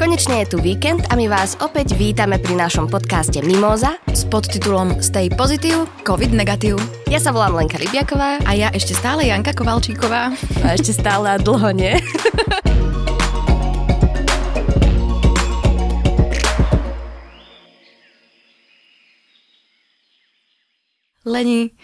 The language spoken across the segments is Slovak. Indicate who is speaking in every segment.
Speaker 1: Konečne je tu víkend a my vás opäť vítame pri našom podcaste Mimoza
Speaker 2: s podtitulom Stay Positive, COVID Negative.
Speaker 1: Ja sa volám Lenka Libiaková
Speaker 2: a ja ešte stále Janka Kovalčíková.
Speaker 1: A ešte stále a dlho nie.
Speaker 2: Leni,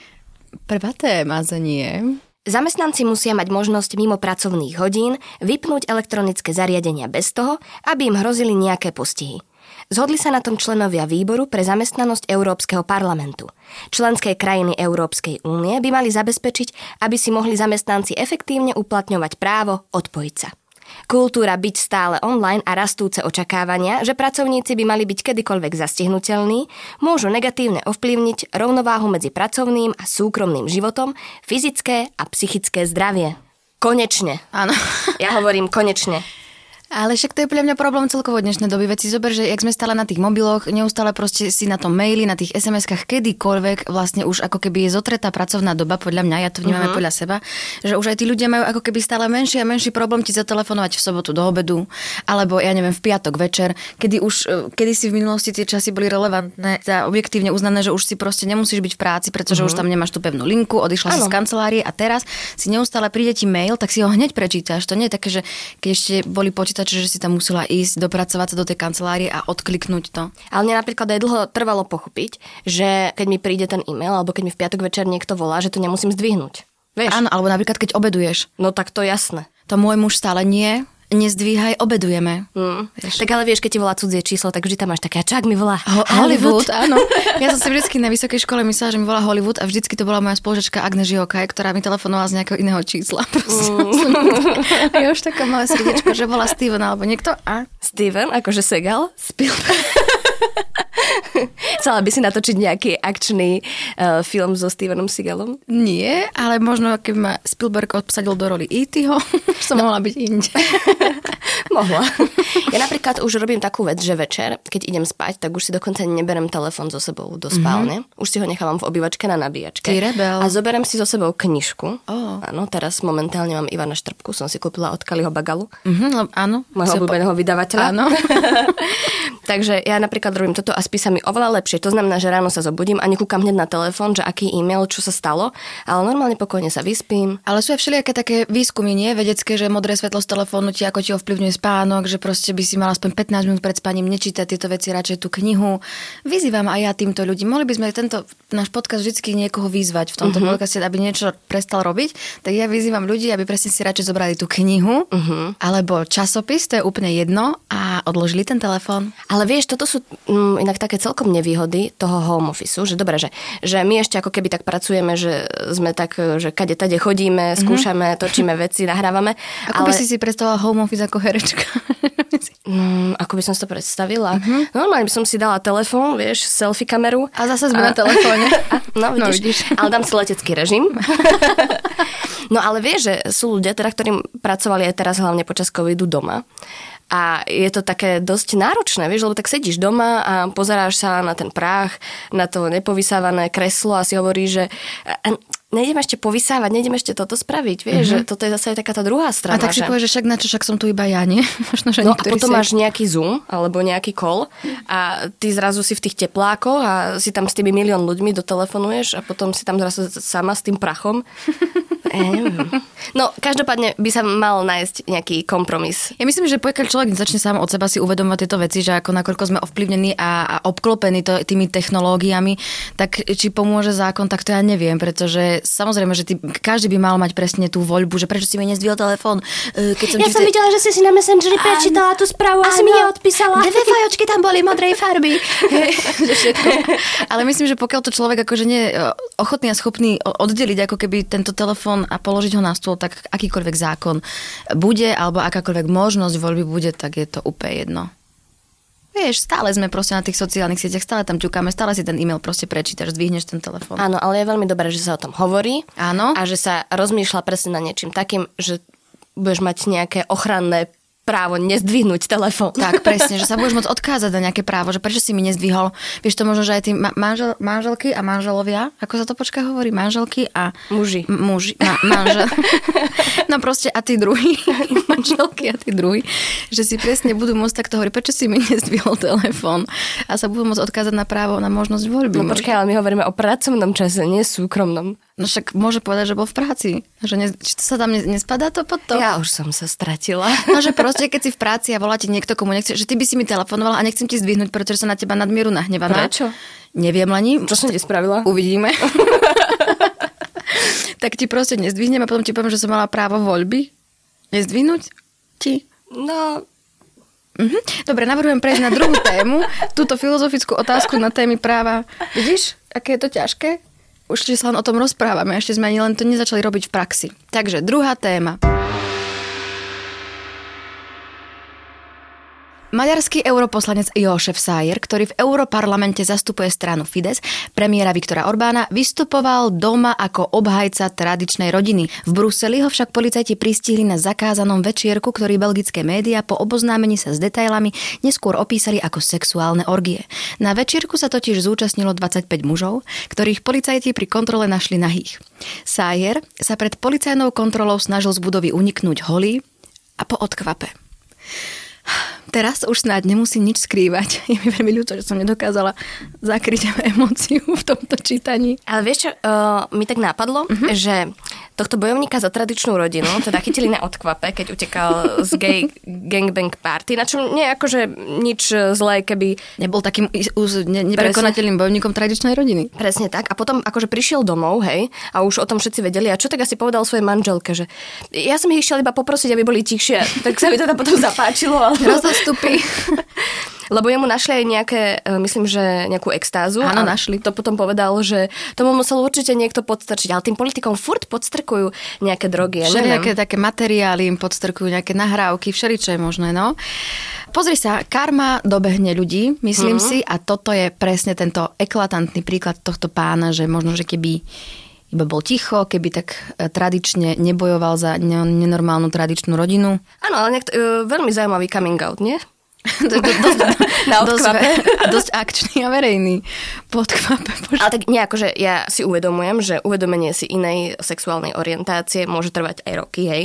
Speaker 2: prvá téma znie...
Speaker 1: Zamestnanci musia mať možnosť mimo pracovných hodín vypnúť elektronické zariadenia bez toho, aby im hrozili nejaké postihy. Zhodli sa na tom členovia výboru pre zamestnanosť Európskeho parlamentu. Členské krajiny Európskej únie by mali zabezpečiť, aby si mohli zamestnanci efektívne uplatňovať právo odpojiť sa. Kultúra byť stále online a rastúce očakávania, že pracovníci by mali byť kedykoľvek zastihnutelní, môžu negatívne ovplyvniť rovnováhu medzi pracovným a súkromným životom, fyzické a psychické zdravie. Konečne.
Speaker 2: Áno.
Speaker 1: Ja hovorím konečne.
Speaker 2: Ale však to je pre mňa problém celkovo dnešnej doby. Veci zober, že jak sme stále na tých mobiloch, neustále proste si na tom maili, na tých SMS-kách, kedykoľvek vlastne už ako keby je zotretá pracovná doba, podľa mňa, ja to vnímam uh-huh. podľa seba, že už aj tí ľudia majú ako keby stále menší a menší problém ti zatelefonovať v sobotu do obedu, alebo ja neviem, v piatok večer, kedy už, e, kedy si v minulosti tie časy boli relevantné, za objektívne uznané, že už si proste nemusíš byť v práci, pretože uh-huh. už tam nemáš tú pevnú linku, odišla ano. si z kancelárie a teraz si neustále príde ti mail, tak si ho hneď prečítaš. To nie je také, že keď ešte boli počítače, že si tam musela ísť, dopracovať sa do tej kancelárie a odkliknúť to.
Speaker 1: Ale mne napríklad aj dlho trvalo pochopiť, že keď mi príde ten e-mail, alebo keď mi v piatok večer niekto volá, že to nemusím zdvihnúť.
Speaker 2: Vieš? Áno, alebo napríklad keď obeduješ.
Speaker 1: No tak to jasné.
Speaker 2: To môj muž stále nie, nezdvíhaj, obedujeme. Mm.
Speaker 1: Tak ale vieš, keď ti volá cudzie číslo, tak vždy tam máš také, a čak mi volá
Speaker 2: Ho- Hollywood. Hollywood. áno. Ja som si vždycky na vysokej škole myslela, že mi volá Hollywood a vždycky to bola moja spolužačka Agne Žiokaj, ktorá mi telefonovala z nejakého iného čísla. Mm. a ja už taká malé srdiečko, že bola Steven alebo niekto. A?
Speaker 1: Steven, akože Segal? Spielberg. Chcela by si natočiť nejaký akčný uh, film so Stevenom Seagalom?
Speaker 2: Nie, ale možno keby ma Spielberg obsadil do roli E.T.ho, som no. mohla byť inde.
Speaker 1: Mohla. Ja napríklad už robím takú vec, že večer, keď idem spať, tak už si dokonca neberem telefon so sebou do spálne. Mm-hmm. Už si ho nechávam v obývačke na nabíjačke.
Speaker 2: Ty rebel.
Speaker 1: A zoberiem si so sebou knižku.
Speaker 2: Oh.
Speaker 1: Áno, teraz momentálne mám Ivana Štrbku, som si kúpila od Kaliho Bagalu.
Speaker 2: Mm-hmm, áno.
Speaker 1: Môjho obľúbeného po... vydavateľa.
Speaker 2: Áno.
Speaker 1: Takže ja napríklad robím toto a spí sa mi oveľa lepšie. To znamená, že ráno sa zobudím a nekúkam hneď na telefón, že aký e-mail, čo sa stalo, ale normálne pokojne sa vyspím.
Speaker 2: Ale sú aj všelijaké také výskumy, nie vedecké, že modré svetlo z telefónu ti ako ti ovplyvňuje spánok, že proste by si mal aspoň 15 minút pred spaním nečítať tieto veci, radšej tú knihu. Vyzývam aj ja týmto ľudí. Mohli by sme tento náš podcast vždy niekoho vyzvať v tomto uh-huh. podcaste, aby niečo prestal robiť. Tak ja vyzývam ľudí, aby presne si radšej zobrali tú knihu uh-huh. alebo časopis, to je úplne jedno a odložili ten telefón.
Speaker 1: Ale vieš, toto sú mm, inak také celkom nevýhody toho home office, že dobre, že, že my ešte ako keby tak pracujeme, že sme tak, že kade tade chodíme, mhm. skúšame, mm-hmm. točíme veci, nahrávame.
Speaker 2: Ako ale... by si si predstavila home office ako herečka?
Speaker 1: mm, ako by som si to predstavila? Mm-hmm. Normálne by som si dala telefón, vieš, selfie kameru.
Speaker 2: A zase sme a... na telefóne.
Speaker 1: no, vidíš, no, vidíš. Ale dám si letecký režim. no ale vieš, že sú ľudia, teda, ktorí pracovali aj teraz hlavne počas covidu doma a je to také dosť náročné, vieš, lebo tak sedíš doma a pozeráš sa na ten prach, na to nepovysávané kreslo a si hovoríš, že nejdem ešte povysávať, nejdem ešte toto spraviť, vieš, mm-hmm. že toto je zase taká tá druhá strana.
Speaker 2: A tak si že... povieš, že však na čo, však som tu iba ja, nie?
Speaker 1: Možno, že no a potom si... máš nejaký Zoom alebo nejaký call a ty zrazu si v tých teplákoch a si tam s tými milión ľuďmi dotelefonuješ a potom si tam zrazu sama s tým prachom No, každopádne by sa mal nájsť nejaký kompromis.
Speaker 2: Ja myslím, že pokiaľ človek začne sám od seba si uvedomovať tieto veci, že ako nakoľko sme ovplyvnení a, a obklopení to, tými technológiami, tak či pomôže zákon, tak to ja neviem, pretože samozrejme, že ty, každý by mal mať presne tú voľbu, že prečo si mi nezdvihol telefón.
Speaker 1: E, keď som ja som te... videla, že si si na Messengeri prečítala tú správu a si mi neodpísala.
Speaker 2: Dve fajočky tam boli modrej farby. Ale myslím, že pokiaľ to človek akože nie je ochotný a schopný oddeliť ako keby tento telefón a položiť ho na stôl, tak akýkoľvek zákon bude alebo akákoľvek možnosť voľby bude, tak je to úplne jedno. Vieš, stále sme proste na tých sociálnych sieťach, stále tam ťukáme, stále si ten e-mail proste prečítaš, zdvihneš ten telefón.
Speaker 1: Áno, ale je veľmi dobré, že sa o tom hovorí.
Speaker 2: Áno.
Speaker 1: A že sa rozmýšľa presne na niečím takým, že budeš mať nejaké ochranné právo nezdvihnúť telefón.
Speaker 2: Tak, presne, že sa budeš môcť odkázať na nejaké právo, že prečo si mi nezdvihol. Vieš to možno, že aj tí ma- manžel, manželky a manželovia, ako sa to počká hovorí, manželky a...
Speaker 1: Muži.
Speaker 2: M- muži, ma- manžel. No proste a tí druhí, manželky a tí druhí, že si presne budú môcť takto hovoriť, prečo si mi nezdvihol telefón a sa budú môcť odkázať na právo, na možnosť voľby.
Speaker 1: No počkaj, ale my hovoríme o pracovnom čase, nie súkromnom.
Speaker 2: No však môže povedať, že bol v práci. Že ne, či to sa tam ne, nespadá to pod to?
Speaker 1: Ja už som sa stratila.
Speaker 2: No, že proste, keď si v práci a volá ti niekto, komu nechce, že ty by si mi telefonovala a nechcem ti zdvihnúť, pretože sa na teba nadmieru nahnevaná.
Speaker 1: Prečo?
Speaker 2: Neviem, Lani.
Speaker 1: Čo som ti spravila?
Speaker 2: Uvidíme. tak ti proste nezdvihnem a potom ti poviem, že som mala právo voľby. Nezdvihnúť ti?
Speaker 1: No,
Speaker 2: Mhm. Dobre, navrhujem prejsť na druhú tému, túto filozofickú otázku na témy práva. Vidíš, aké je to ťažké? Už sa len o tom rozprávame, ešte sme ani len to nezačali robiť v praxi. Takže druhá téma. Maďarský europoslanec Jošef Sajer, ktorý v Europarlamente zastupuje stranu Fides, premiéra Viktora Orbána, vystupoval doma ako obhajca tradičnej rodiny. V Bruseli ho však policajti pristihli na zakázanom večierku, ktorý belgické médiá po oboznámení sa s detailami neskôr opísali ako sexuálne orgie. Na večierku sa totiž zúčastnilo 25 mužov, ktorých policajti pri kontrole našli nahých. Sajer sa pred policajnou kontrolou snažil z budovy uniknúť holý a po odkvape. Teraz už snáď nemusím nič skrývať. Je mi veľmi ľúto, že som nedokázala zakryť emóciu v tomto čítaní.
Speaker 1: ale vieš čo, uh, mi tak napadlo, uh-huh. že tohto bojovníka za tradičnú rodinu teda chytili na odkvape, keď utekal z gay gangbang party, na čom nie akože nič zlé, keby...
Speaker 2: Nebol takým ne- neprekonateľným bojovníkom tradičnej rodiny.
Speaker 1: Presne tak. A potom akože prišiel domov, hej, a už o tom všetci vedeli. A čo tak asi povedal svojej manželke, že ja som ich išiel iba poprosiť, aby boli tichšie. Tak sa mi teda potom zapáčilo. Ale...
Speaker 2: Rozostupy.
Speaker 1: Lebo jemu našli aj nejaké, e, myslím, že nejakú extázu.
Speaker 2: Áno, našli.
Speaker 1: To potom povedal, že tomu musel určite niekto podstrčiť. Ale tým politikom furt podstrkujú nejaké drogy. Ja.
Speaker 2: Všelijaké také materiály im podstrkujú, nejaké nahrávky, všeličo je možné, no. Pozri sa, karma dobehne ľudí, myslím mm-hmm. si, a toto je presne tento eklatantný príklad tohto pána, že možno, že keby iba bol ticho, keby tak e, tradične nebojoval za ne- nenormálnu tradičnnú rodinu.
Speaker 1: Áno, ale nejak, uh, veľmi zaujímavý coming out, nie?
Speaker 2: Je do- dosť,
Speaker 1: Na
Speaker 2: dosť,
Speaker 1: odkvape.
Speaker 2: dosť akčný a verejný. Podkvape. Bože.
Speaker 1: Ale tak nie, akože ja si uvedomujem, že uvedomenie si inej sexuálnej orientácie môže trvať aj roky, hej.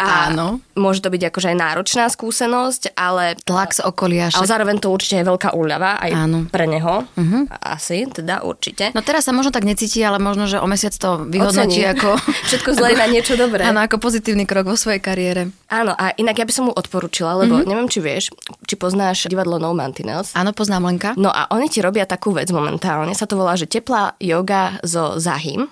Speaker 1: A
Speaker 2: Áno.
Speaker 1: Môže to byť akože aj náročná skúsenosť, ale...
Speaker 2: Tlak z okolia.
Speaker 1: Ale zároveň to určite je veľká úľava aj
Speaker 2: Áno.
Speaker 1: pre neho. Uh-huh. Asi, teda určite.
Speaker 2: No teraz sa možno tak necíti, ale možno, že o mesiac to vyhodnotí
Speaker 1: Ocení.
Speaker 2: ako...
Speaker 1: Všetko zlé na niečo dobré.
Speaker 2: Áno, ako pozitívny krok vo svojej kariére.
Speaker 1: Áno, a inak ja by som mu odporúčila, lebo mm-hmm. neviem, či vieš, či poznáš divadlo No Mantinels.
Speaker 2: Áno, poznám Lenka.
Speaker 1: No a oni ti robia takú vec momentálne, sa to volá, že teplá yoga so zahym.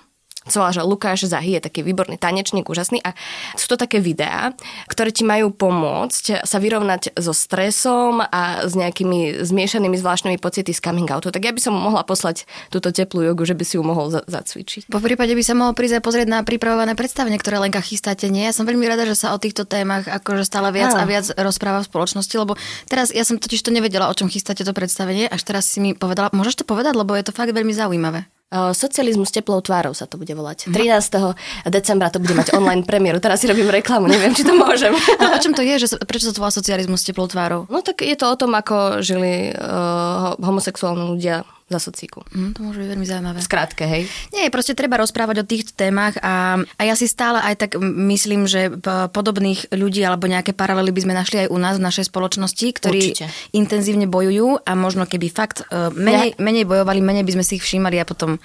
Speaker 1: Volá, že Lukáš Zahy je taký výborný tanečník, úžasný a sú to také videá, ktoré ti majú pomôcť sa vyrovnať so stresom a s nejakými zmiešanými zvláštnymi pocity z coming outu. Tak ja by som mu mohla poslať túto teplú jogu, že by si ju mohol za- zacvičiť.
Speaker 2: Po prípade by sa mohol prísť aj pozrieť na pripravované predstavenie, ktoré Lenka chystáte. Nie, ja som veľmi rada, že sa o týchto témach akože stále viac a
Speaker 1: Áno.
Speaker 2: viac rozpráva v spoločnosti, lebo teraz ja som totiž to nevedela, o čom chystáte to predstavenie, až teraz si mi povedala, môžeš to povedať, lebo je to fakt veľmi zaujímavé.
Speaker 1: Uh, Socializmus teplou tvárou sa to bude volať. 13. decembra to bude mať online premiéru. Teraz si robím reklamu, neviem, či to môžem.
Speaker 2: A o čom to je, že prečo sa to volá socializmus s teplou tvárou?
Speaker 1: No tak je to o tom, ako žili uh, homosexuálni ľudia za socíku.
Speaker 2: Hm, to môže byť veľmi zaujímavé.
Speaker 1: Skrátke, hej.
Speaker 2: Nie, proste treba rozprávať o týchto témach a, a ja si stále aj tak myslím, že podobných ľudí alebo nejaké paralely by sme našli aj u nás v našej spoločnosti, ktorí
Speaker 1: Určite.
Speaker 2: intenzívne bojujú a možno keby fakt uh, menej, menej bojovali, menej by sme si ich všímali a potom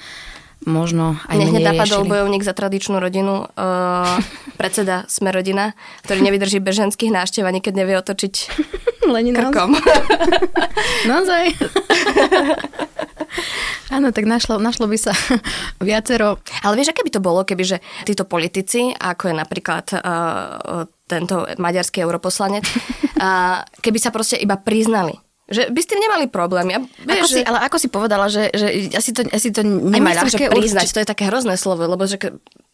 Speaker 2: možno aj
Speaker 1: Mne hneď
Speaker 2: menej
Speaker 1: napadol
Speaker 2: riešili.
Speaker 1: bojovník za tradičnú rodinu, uh, predseda Sme rodina, ktorý nevydrží bez ženských návštev ani keď nevie otočiť
Speaker 2: Leninov.
Speaker 1: krkom.
Speaker 2: Naozaj. Áno, tak našlo, našlo by sa viacero
Speaker 1: Ale vieš, aké by to bolo, keby že títo politici, ako je napríklad uh, tento maďarský europoslanec, uh, keby sa proste iba priznali. Že by s tým nemali problém. Ja,
Speaker 2: Ako
Speaker 1: vieš,
Speaker 2: si,
Speaker 1: že...
Speaker 2: ale ako si povedala, že, že asi to, asi to nemá ľahké
Speaker 1: priznať,
Speaker 2: určiť-
Speaker 1: to je také hrozné slovo, lebo že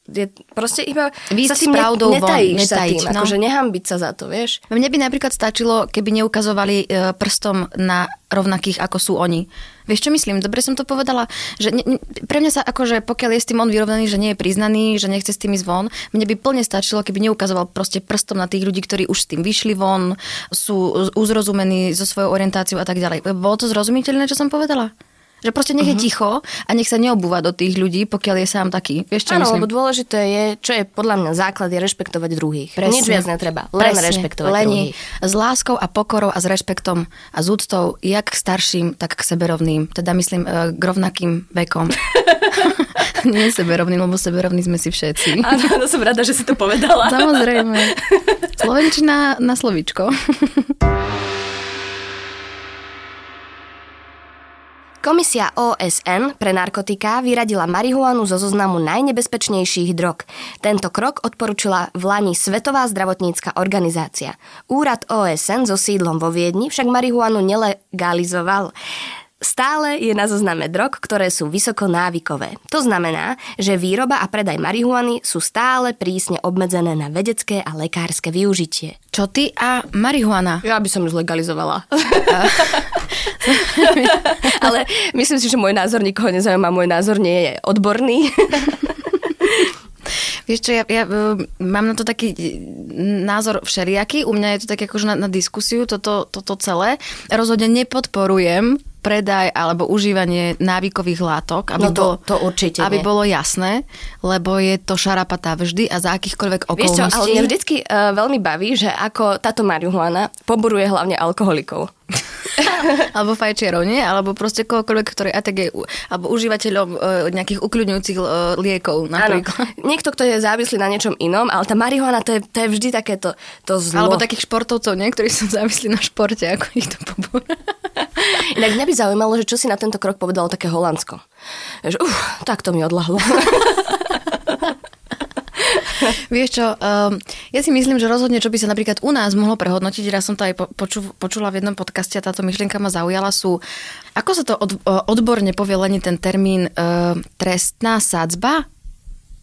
Speaker 1: je proste iba
Speaker 2: Výjsť
Speaker 1: sa tým
Speaker 2: pravdou
Speaker 1: ne,
Speaker 2: von,
Speaker 1: netajíš sa
Speaker 2: netajiť,
Speaker 1: tým,
Speaker 2: no.
Speaker 1: akože nehambiť sa za to, vieš.
Speaker 2: Mne by napríklad stačilo, keby neukazovali e, prstom na rovnakých, ako sú oni. Vieš, čo myslím? Dobre som to povedala? Že ne, pre mňa sa akože, pokiaľ je s tým on vyrovnaný, že nie je priznaný, že nechce s tým ísť von, mne by plne stačilo, keby neukazoval proste prstom na tých ľudí, ktorí už s tým vyšli von, sú uzrozumení so svojou orientáciou a tak ďalej. Bolo to zrozumiteľné, čo som povedala? Že proste nech je
Speaker 1: Mhm.
Speaker 2: ticho a nech sa neobúva do tých ľudí, pokiaľ je sám taký. Vieš, čo
Speaker 1: Áno,
Speaker 2: myslím?
Speaker 1: lebo dôležité je, čo je podľa mňa základ, je rešpektovať druhých.
Speaker 2: Presne.
Speaker 1: Nič viac netreba, len
Speaker 2: Presne.
Speaker 1: rešpektovať
Speaker 2: Len
Speaker 1: druhých.
Speaker 2: s láskou a pokorou a s rešpektom a s úctou jak k starším, tak k seberovným. Teda myslím e, k rovnakým vekom. Nie seberovným, lebo seberovní sme si všetci.
Speaker 1: Áno, áno, som rada, že si to povedala.
Speaker 2: Samozrejme. Slovenčina na slovíčko.
Speaker 1: Komisia OSN pre narkotiká vyradila marihuanu zo zoznamu najnebezpečnejších drog. Tento krok odporučila v Lani Svetová zdravotnícka organizácia. Úrad OSN so sídlom vo Viedni však marihuanu nelegalizoval. Stále je na zozname drog, ktoré sú vysoko návykové. To znamená, že výroba a predaj marihuany sú stále prísne obmedzené na vedecké a lekárske využitie.
Speaker 2: Čo ty a marihuana?
Speaker 1: Ja by som ju zlegalizovala. Ale myslím si, že môj názor nikoho nezaujíma, môj názor nie je odborný.
Speaker 2: Vieš čo, ja, ja e, mám na to taký názor všelijaký. U mňa je to tak akože na, na diskusiu toto, toto celé. Rozhodne nepodporujem predaj alebo užívanie návykových látok, aby,
Speaker 1: No to-
Speaker 2: bolo,
Speaker 1: to určite
Speaker 2: aby
Speaker 1: nie.
Speaker 2: bolo jasné, lebo je to šarapatá vždy a za akýchkoľvek
Speaker 1: Vieš čo,
Speaker 2: okolností.
Speaker 1: ale mňa vždycky uh, veľmi baví, že ako táto marihuana poburuje hlavne alkoholikov.
Speaker 2: alebo fajčiarov, nie? Alebo proste kohokoľvek, ktorý a tak je, u- alebo užívateľom e, nejakých ukľudňujúcich e, liekov
Speaker 1: Áno,
Speaker 2: napríklad.
Speaker 1: niekto, kto je závislý na niečom inom, ale tá marihuana to je, to je vždy takéto to zlo.
Speaker 2: Alebo takých športovcov, nie? Ktorí sú závislí na športe, ako ich to pobúra.
Speaker 1: Inak mňa by zaujímalo, že čo si na tento krok povedalo také Holandsko. Že, uh, tak to mi odlahlo.
Speaker 2: Vieš čo, um, ja si myslím, že rozhodne, čo by sa napríklad u nás mohlo prehodnotiť, raz som to aj po- poču, počula v jednom podcaste a táto myšlienka ma zaujala, sú, ako sa to od, odborne povie len ten termín uh, trestná sadzba?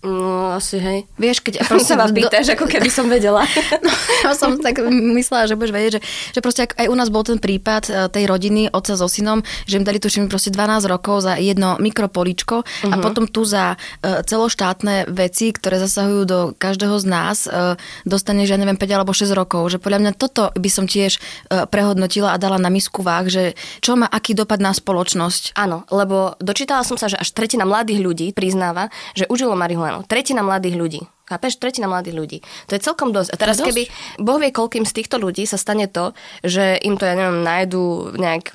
Speaker 1: No, asi hej.
Speaker 2: Vieš, keď
Speaker 1: Proste sa
Speaker 2: do-
Speaker 1: pýtaš, ako keby som vedela.
Speaker 2: No, ja som tak myslela, že budeš vedieť, že, že proste ak aj u nás bol ten prípad e, tej rodiny, otca so synom, že im dali tuším proste 12 rokov za jedno mikropolíčko uh-huh. a potom tu za uh, celoštátne veci, ktoré zasahujú do každého z nás, uh, dostane, že ja neviem, 5 alebo 6 rokov. Že podľa mňa toto by som tiež uh, prehodnotila a dala na misku váh, že čo má aký dopad na spoločnosť.
Speaker 1: Áno, lebo dočítala som sa, že až tretina mladých ľudí priznáva, že užilo marihuanu. Tretina mladých ľudí. Chápeš? Tretina mladých ľudí. To je celkom dosť. A teraz
Speaker 2: dosť.
Speaker 1: keby, Boh vie, koľkým z týchto ľudí sa stane to, že im to, ja neviem, nájdu nejak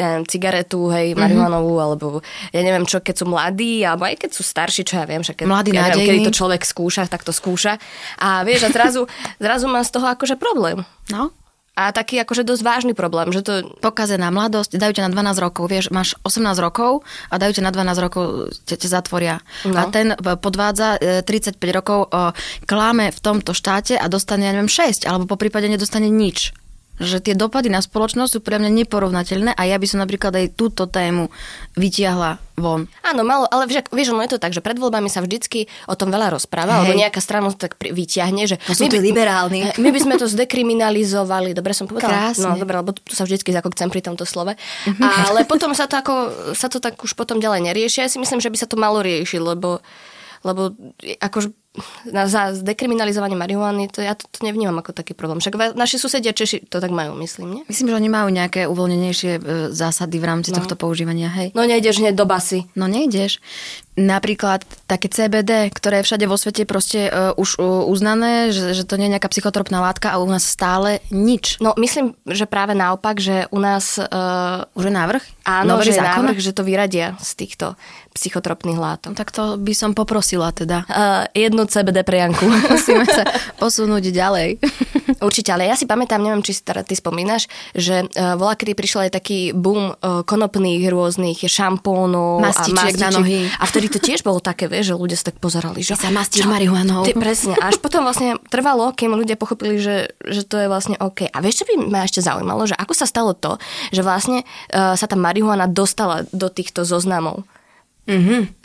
Speaker 1: ja neviem, cigaretu, hej, marihuanovú, mm-hmm. alebo ja neviem čo, keď sú mladí, alebo aj keď sú starší, čo ja viem, však keď,
Speaker 2: Mladý,
Speaker 1: ja neviem, kedy to človek skúša, tak to skúša. A vieš, a zrazu, zrazu má z toho akože problém.
Speaker 2: No,
Speaker 1: A taký akože dosť vážny problém, že to
Speaker 2: pokazená mladosť, dajú ťa na 12 rokov, vieš, máš 18 rokov a dajú ťa na 12 rokov, ťa, ťa zatvoria.
Speaker 1: No.
Speaker 2: A ten e, podvádza e, 35 rokov, e, kláme v tomto štáte a dostane, ja neviem, 6, alebo po prípade nedostane nič. Že tie dopady na spoločnosť sú pre mňa neporovnateľné a ja by som napríklad aj túto tému vytiahla von.
Speaker 1: Áno, malo, ale vieš, vieš, ono je to tak, že pred voľbami sa vždycky o tom veľa rozpráva, alebo nejaká strana to tak vyťahne, že
Speaker 2: To sú
Speaker 1: my by-
Speaker 2: liberálni.
Speaker 1: My by sme to zdekriminalizovali, dobre som povedala?
Speaker 2: Krásne.
Speaker 1: No, dobre, lebo tu sa vždycky zakokcem pri tomto slove. Ale potom sa to ako, sa to tak už potom ďalej nerieši. Ja si myslím, že by sa to malo riešiť, lebo lebo akože na, za dekriminalizovanie marihuany, to ja to, to nevnímam ako taký problém. Však naši susedia Češi to tak majú, myslím, nie?
Speaker 2: Myslím, že oni majú nejaké uvoľnenejšie e, zásady v rámci no. tohto používania, hej.
Speaker 1: No nejdeš hneď do basy.
Speaker 2: No nejdeš. Napríklad také CBD, ktoré je všade vo svete proste uh, už uh, uznané, že, že to nie je nejaká psychotropná látka a u nás stále nič.
Speaker 1: No myslím, že práve naopak, že u nás... Uh,
Speaker 2: Už je návrh?
Speaker 1: Áno,
Speaker 2: Novely
Speaker 1: že je
Speaker 2: zákona?
Speaker 1: návrh, že to vyradia z týchto psychotropných
Speaker 2: No,
Speaker 1: látok.
Speaker 2: tak to by som poprosila teda.
Speaker 1: Uh, jednu CBD pre Janku.
Speaker 2: Musíme sa posunúť ďalej.
Speaker 1: Určite, ale ja si pamätám, neviem, či si teda ty spomínaš, že uh, bola, kedy prišiel aj taký boom uh, konopných rôznych šampónov
Speaker 2: Mastičiek
Speaker 1: a
Speaker 2: na nohy.
Speaker 1: A vtedy to tiež bolo také, vieš, že ľudia sa tak pozerali, že
Speaker 2: Ty sa mastíš marihuanou.
Speaker 1: Ty, presne. A až potom vlastne trvalo, kým ľudia pochopili, že, že to je vlastne OK. A vieš, čo by ma ešte zaujímalo, že ako sa stalo to, že vlastne uh, sa tá marihuana dostala do týchto zoznamov.
Speaker 2: Mhm.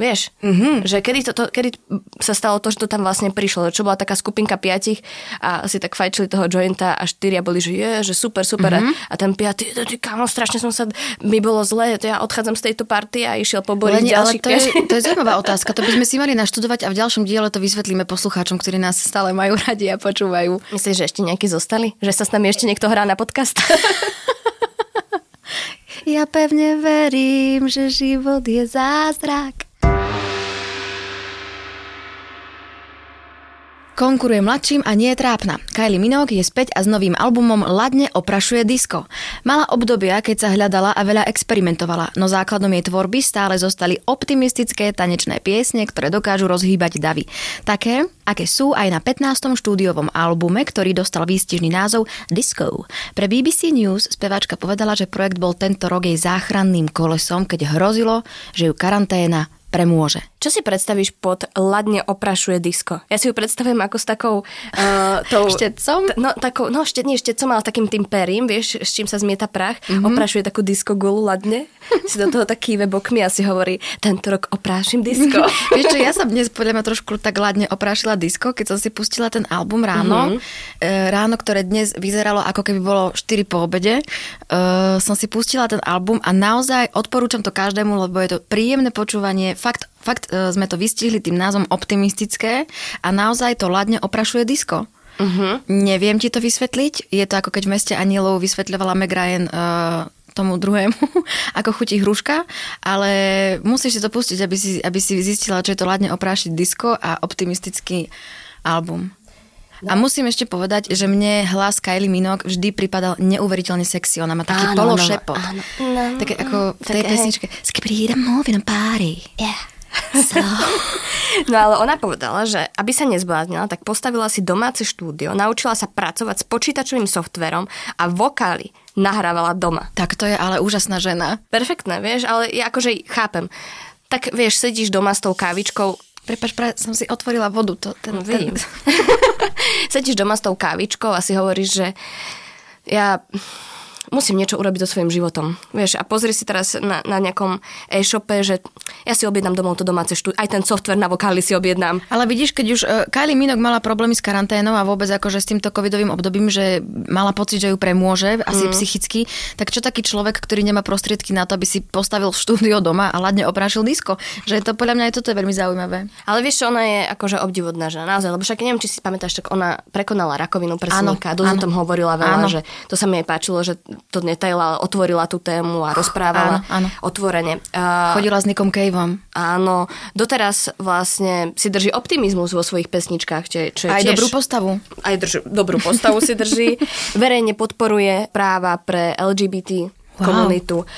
Speaker 1: Vieš, mm-hmm. že kedy, to, to, kedy sa stalo to, že to tam vlastne prišlo, čo bola taká skupinka piatich a si tak fajčili toho jointa a štyria boli, že je, že super, super mm-hmm. a ten piatý, ty kámo, strašne som sa, mi bolo zle, to ja odchádzam z tejto party a išiel poboriť
Speaker 2: Leni,
Speaker 1: ďalších
Speaker 2: ale to je, to je zaujímavá otázka, to by sme si mali naštudovať a v ďalšom diele to vysvetlíme poslucháčom, ktorí nás stále majú radi a počúvajú.
Speaker 1: Myslíš, že ešte nejakí zostali? Že sa s nami ešte niekto hrá na podcast?
Speaker 2: ja pevne verím, že život je zázrak. Konkuruje mladším a nie je trápna. Kylie Minogue je späť a s novým albumom Ladne oprašuje disco. Mala obdobia, keď sa hľadala a veľa experimentovala, no základom jej tvorby stále zostali optimistické tanečné piesne, ktoré dokážu rozhýbať davy. Také, aké sú aj na 15. štúdiovom albume, ktorý dostal výstižný názov Disco. Pre BBC News speváčka povedala, že projekt bol tento rok jej záchranným kolesom, keď hrozilo, že ju karanténa premôže.
Speaker 1: Čo si predstavíš pod ladne oprašuje disko? Ja si ju predstavujem ako s takou... Uh, tou,
Speaker 2: štecom?
Speaker 1: T- no, takou, no štet, nie štecom, ale takým tým perím, vieš, s čím sa zmieta prach. Mm-hmm. Oprašuje takú disko gulu ladne. si do toho taký bokmi a si hovorí, tento rok oprášim disko.
Speaker 2: vieš čo, ja som dnes podľa mňa trošku tak ladne oprášila disko, keď som si pustila ten album ráno. Mm-hmm. Ráno, ktoré dnes vyzeralo ako keby bolo 4 po obede. E, som si pustila ten album a naozaj odporúčam to každému, lebo je to príjemné počúvanie, fakt, fakt e, sme to vystihli tým názvom optimistické a naozaj to ladne oprašuje disko. Uh-huh. Neviem ti to vysvetliť. Je to ako keď v meste anielov vysvetľovala Meg Ryan uh, tomu druhému, ako chutí hruška, ale musíš si to pustiť, aby si, aby si zistila, čo je to ladne oprášiť disko a optimistický album. No. A musím ešte povedať, že mne hlas Kylie Minogue vždy pripadal neuveriteľne sexy. Ona má taký áno, pološepot. Áno, áno, Také ako v tej pesničke Skibidi moving party.
Speaker 1: Yeah. So. No ale ona povedala, že aby sa nezbláznila, tak postavila si domáce štúdio, naučila sa pracovať s počítačovým softverom a vokály nahrávala doma.
Speaker 2: Tak to je ale úžasná žena.
Speaker 1: Perfektné, vieš, ale ja akože chápem. Tak vieš, sedíš doma s tou kávičkou,
Speaker 2: Prepač, pre, som si otvorila vodu. To, ten, no, ten...
Speaker 1: Sedíš doma s tou kávičkou a si hovoríš, že ja musím niečo urobiť so svojím životom. Vieš, a pozri si teraz na, na nejakom e-shope, že ja si objednám domov to domáce štúdio, aj ten software na vokály si objednám.
Speaker 2: Ale vidíš, keď už uh, Kylie Minogue mala problémy s karanténou a vôbec akože s týmto covidovým obdobím, že mala pocit, že ju premôže, asi mm. psychicky, tak čo taký človek, ktorý nemá prostriedky na to, aby si postavil štúdio doma a ladne oprášil disko? Že to podľa mňa aj toto je veľmi zaujímavé.
Speaker 1: Ale vieš, ona je akože obdivodná žena, naozaj, lebo však neviem, či si pamätáš, tak ona prekonala rakovinu prsníka, dosť o tom hovorila veľa, áno. že to sa mi aj páčilo, že to netajila, otvorila tú tému a rozprávala áno, áno. otvorene.
Speaker 2: Uh, Chodila s Nikom Caveom.
Speaker 1: Áno, doteraz vlastne si drží optimizmus vo svojich pesničkách. Čo, čo je
Speaker 2: aj
Speaker 1: tiež,
Speaker 2: dobrú postavu.
Speaker 1: Aj drž, dobrú postavu si drží. Verejne podporuje práva pre LGBT wow. komunitu.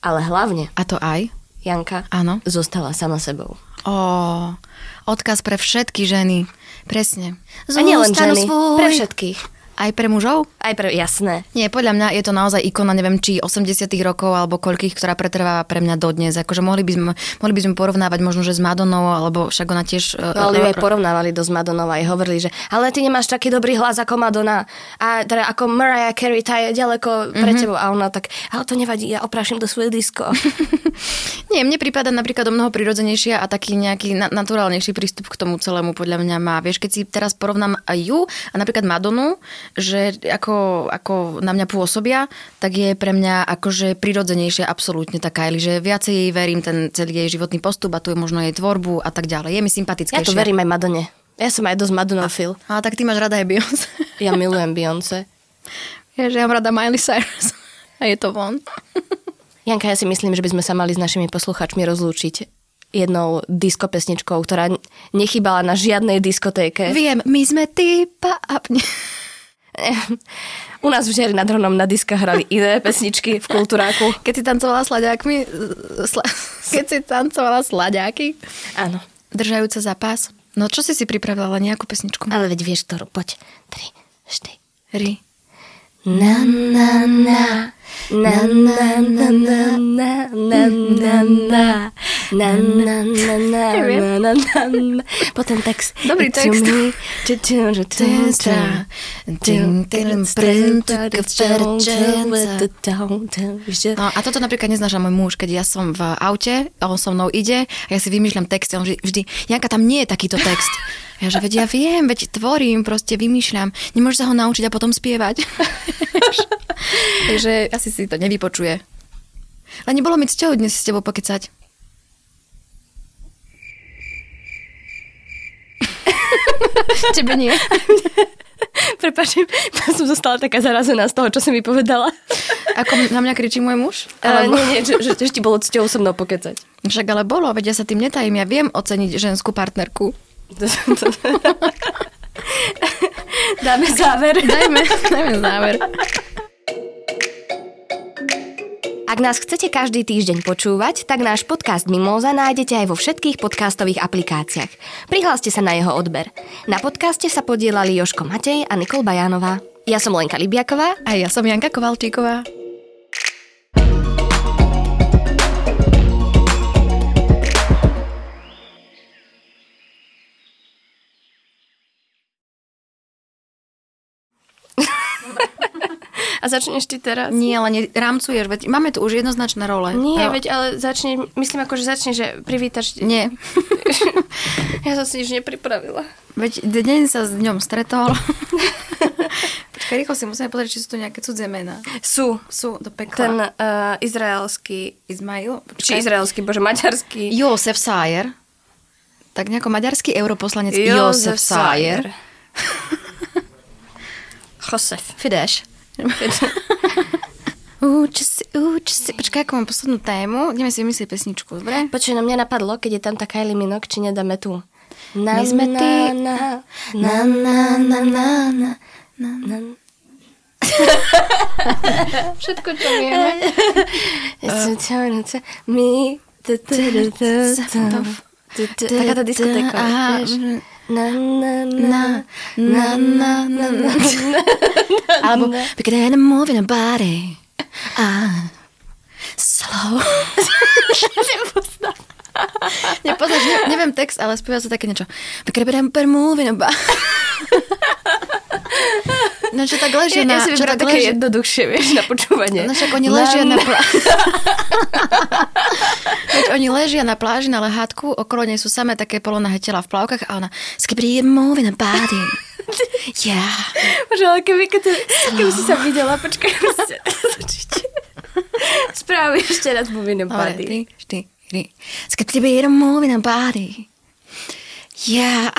Speaker 1: Ale hlavne...
Speaker 2: A to aj?
Speaker 1: Janka
Speaker 2: Áno.
Speaker 1: zostala sama sebou.
Speaker 2: Ó, odkaz pre všetky ženy. Presne.
Speaker 1: A nie len ženy, svoj. pre všetkých.
Speaker 2: Aj pre mužov?
Speaker 1: Aj pre, jasné.
Speaker 2: Nie, podľa mňa je to naozaj ikona, neviem, či 80 rokov alebo koľkých, ktorá pretrváva pre mňa dodnes. Akože mohli by sme, mohli by sme porovnávať možno, že s Madonou, alebo však ona tiež...
Speaker 1: E, no, ale ju aj porovnávali do s Madonou aj hovorili, že ale ty nemáš taký dobrý hlas ako Madonna a teda ako Mariah Carey, tá je ďaleko pre mm-hmm. tebou. A ona tak, ale to nevadí, ja oprášim do svoje disko.
Speaker 2: Nie, mne prípada napríklad o mnoho prirodzenejšia a taký nejaký na- naturálnejší prístup k tomu celému podľa mňa má. Vieš, keď si teraz porovnám ju a napríklad Madonu, že ako, ako na mňa pôsobia, tak je pre mňa akože prirodzenejšia absolútne taká, že viacej jej verím ten celý jej životný postup a tu je možno jej tvorbu a tak ďalej. Je mi sympatickejšia.
Speaker 1: Ja to verím aj Madone. Ja som aj dosť Madonofil.
Speaker 2: A, a tak ty máš rada aj Beyoncé.
Speaker 1: Ja milujem Beyoncé.
Speaker 2: Ja, že ja mám rada Miley Cyrus. A je to von.
Speaker 1: Janka, ja si myslím, že by sme sa mali s našimi posluchačmi rozlúčiť jednou diskopesničkou, ktorá nechybala na žiadnej diskotéke.
Speaker 2: Viem, my sme typa...
Speaker 1: U nás v Žiari nad Hronom na diska hrali iné pesničky v kultúráku.
Speaker 2: Keď si tancovala s laďákmi, sla, keď si tancovala s laďáky?
Speaker 1: Áno.
Speaker 2: Držajúce za pás? No čo si si pripravila, nejakú pesničku?
Speaker 1: Ale veď vieš, ktorú, poď. Tri, štyri.
Speaker 2: Ri.
Speaker 1: Na, na, na. Na, na, na, na, na, na, na, na. Na, na, na, na, na, na, na, na. Po ten text.
Speaker 2: Dobrý text. No a toto napríklad neznáša môj muž, keď ja som v aute a on so mnou ide a ja si vymýšľam texty, on vždy, Janka, tam nie je takýto text. Ja že veď ja viem, veď tvorím, proste vymýšľam. Nemôžeš sa ho naučiť a potom spievať. Takže asi si to nevypočuje. Ale nebolo mi cťou dnes s tebou pokecať. Tebe nie.
Speaker 1: Prepačím, som zostala taká zarazená z toho, čo si mi povedala.
Speaker 2: Ako na mňa kričí môj muž?
Speaker 1: Ale
Speaker 2: Alebo...
Speaker 1: nie, nie, že, že, že ti bolo cťou so mnou pokecať.
Speaker 2: Však ale bolo, veď ja sa tým netajím, ja viem oceniť ženskú partnerku.
Speaker 1: Dáme záver.
Speaker 2: Dajme, dajme záver.
Speaker 1: Ak nás chcete každý týždeň počúvať, tak náš podcast Mimóza nájdete aj vo všetkých podcastových aplikáciách. Prihláste sa na jeho odber. Na podcaste sa podielali Joško Matej a Nikol Bajánová. Ja som Lenka Libiaková.
Speaker 2: A ja som Janka Kovalčíková.
Speaker 1: A začneš ty teraz?
Speaker 2: Nie, ale ne, rámcuješ, veď máme tu už jednoznačné role.
Speaker 1: Nie,
Speaker 2: Ro-
Speaker 1: veď ale začne, myslím ako, že začne, že privítaš...
Speaker 2: Nie.
Speaker 1: Ja som si nič nepripravila.
Speaker 2: Veď deň sa s dňom stretol. Počkaj, rýchlo si musíme pozrieť, či sú tu nejaké cudzie mená.
Speaker 1: Sú.
Speaker 2: Sú do pekla.
Speaker 1: Ten uh, izraelský,
Speaker 2: Izmail.
Speaker 1: či izraelský, bože, maďarský.
Speaker 2: Josef Sajer. Tak nejako maďarský europoslanec Josef Sajer.
Speaker 1: Josef.
Speaker 2: Fidesz. Uči si, uči si. Počkaj, ako mám poslednú tému. Ideme si vymyslieť pesničku, dobre?
Speaker 1: Počuj, na mňa napadlo, keď je tam taká Minogue, či nedáme tu. Na,
Speaker 2: My sme
Speaker 1: na,
Speaker 2: ty.
Speaker 1: na, na, na, na, na, na, na, na.
Speaker 2: Všetko, čo vieme.
Speaker 1: My... Tu, tu, Taká tá diskotéka, vieš. Na, na, na, na, na, na, na.
Speaker 2: Alebo we could end a body. Ah, slow. Nepoznáš, ne, neviem text, ale spieva sa také niečo. We could end a body. No čo tak ležia
Speaker 1: Ja,
Speaker 2: na...
Speaker 1: ja si
Speaker 2: čo
Speaker 1: vyberám
Speaker 2: tak
Speaker 1: také
Speaker 2: ležia-
Speaker 1: jednoduchšie, vieš, na počúvanie.
Speaker 2: No však oni ležia na, pla... Veď oni ležia na pláži na lehátku, okolo nej sú samé také polonahé tela v plavkách a ona skibri moving a body. Yeah.
Speaker 1: Bože, ale keby, to, keby si sa videla, počkaj, začať. Správy ešte raz moving party.
Speaker 2: ty, ty, ty. Skibri moving a body. Yeah.